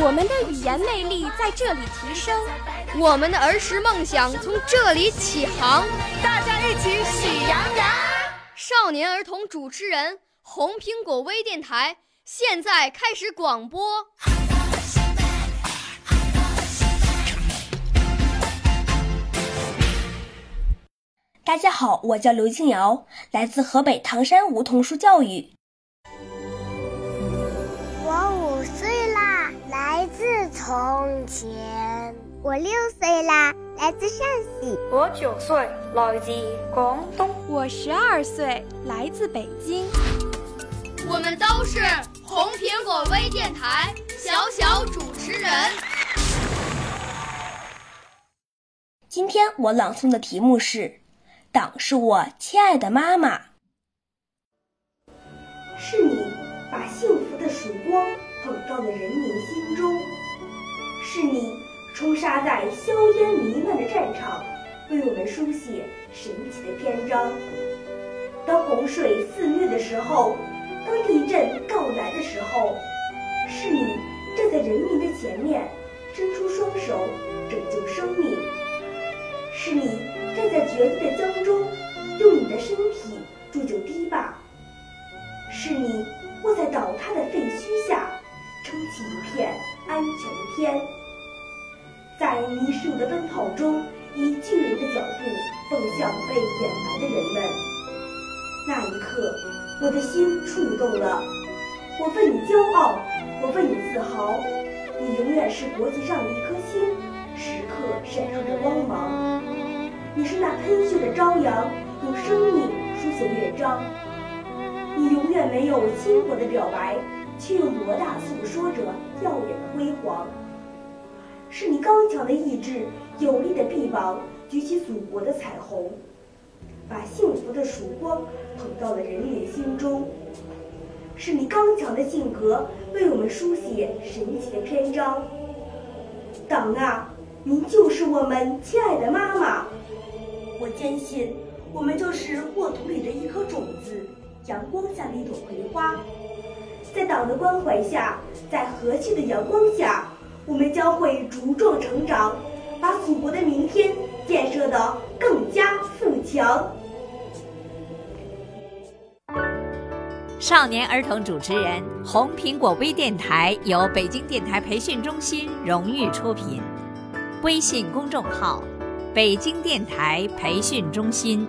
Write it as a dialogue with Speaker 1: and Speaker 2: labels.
Speaker 1: 我们的语言魅力在这里提升，
Speaker 2: 我们的儿时梦想从这里起航。
Speaker 3: 大家一起喜羊羊。
Speaker 2: 少年儿童主持人，红苹果微电台现在开始广播。
Speaker 4: 大家好，我叫刘静瑶，来自河北唐山梧桐树教育。
Speaker 5: 从前。我六岁啦，来自陕西。
Speaker 6: 我九岁，来自广东。
Speaker 1: 我十二岁，来自北京。
Speaker 2: 我们都是红苹果微电台小小主持人。
Speaker 4: 今天我朗诵的题目是。党是我亲爱的妈妈，
Speaker 7: 是你把幸福的曙光捧到了人民心中，是你冲杀在硝烟弥漫的战场，为我们书写神奇的篇章。当洪水肆虐的时候，当地震到来的时候，是你站在人民的前面，伸出双手拯救生命，是你。站在决堤的江中，用你的身体铸就堤坝；是你卧在倒塌的废墟下，撑起一片安全的天。在迷失的奔跑中，以巨人的脚步奔向被掩埋的人们。那一刻，我的心触动了。我为你骄傲，我为你自豪。你永远是国际上的一颗星，时刻闪烁着光芒。你是那喷血的朝阳，用生命书写乐章。你永远没有倾国的表白，却用博大诉说着耀眼的辉煌。是你刚强的意志，有力的臂膀，举起祖国的彩虹，把幸福的曙光捧到了人民心中。是你刚强的性格，为我们书写神奇的篇章。党啊，您就是我们亲爱的妈妈。我坚信，我们就是沃土里的一颗种子，阳光下的一朵葵花。在党的关怀下，在和气的阳光下，我们将会茁壮成长，把祖国的明天建设得更加富强。
Speaker 8: 少年儿童主持人，红苹果微电台由北京电台培训中心荣誉出品，微信公众号。北京电台培训中心。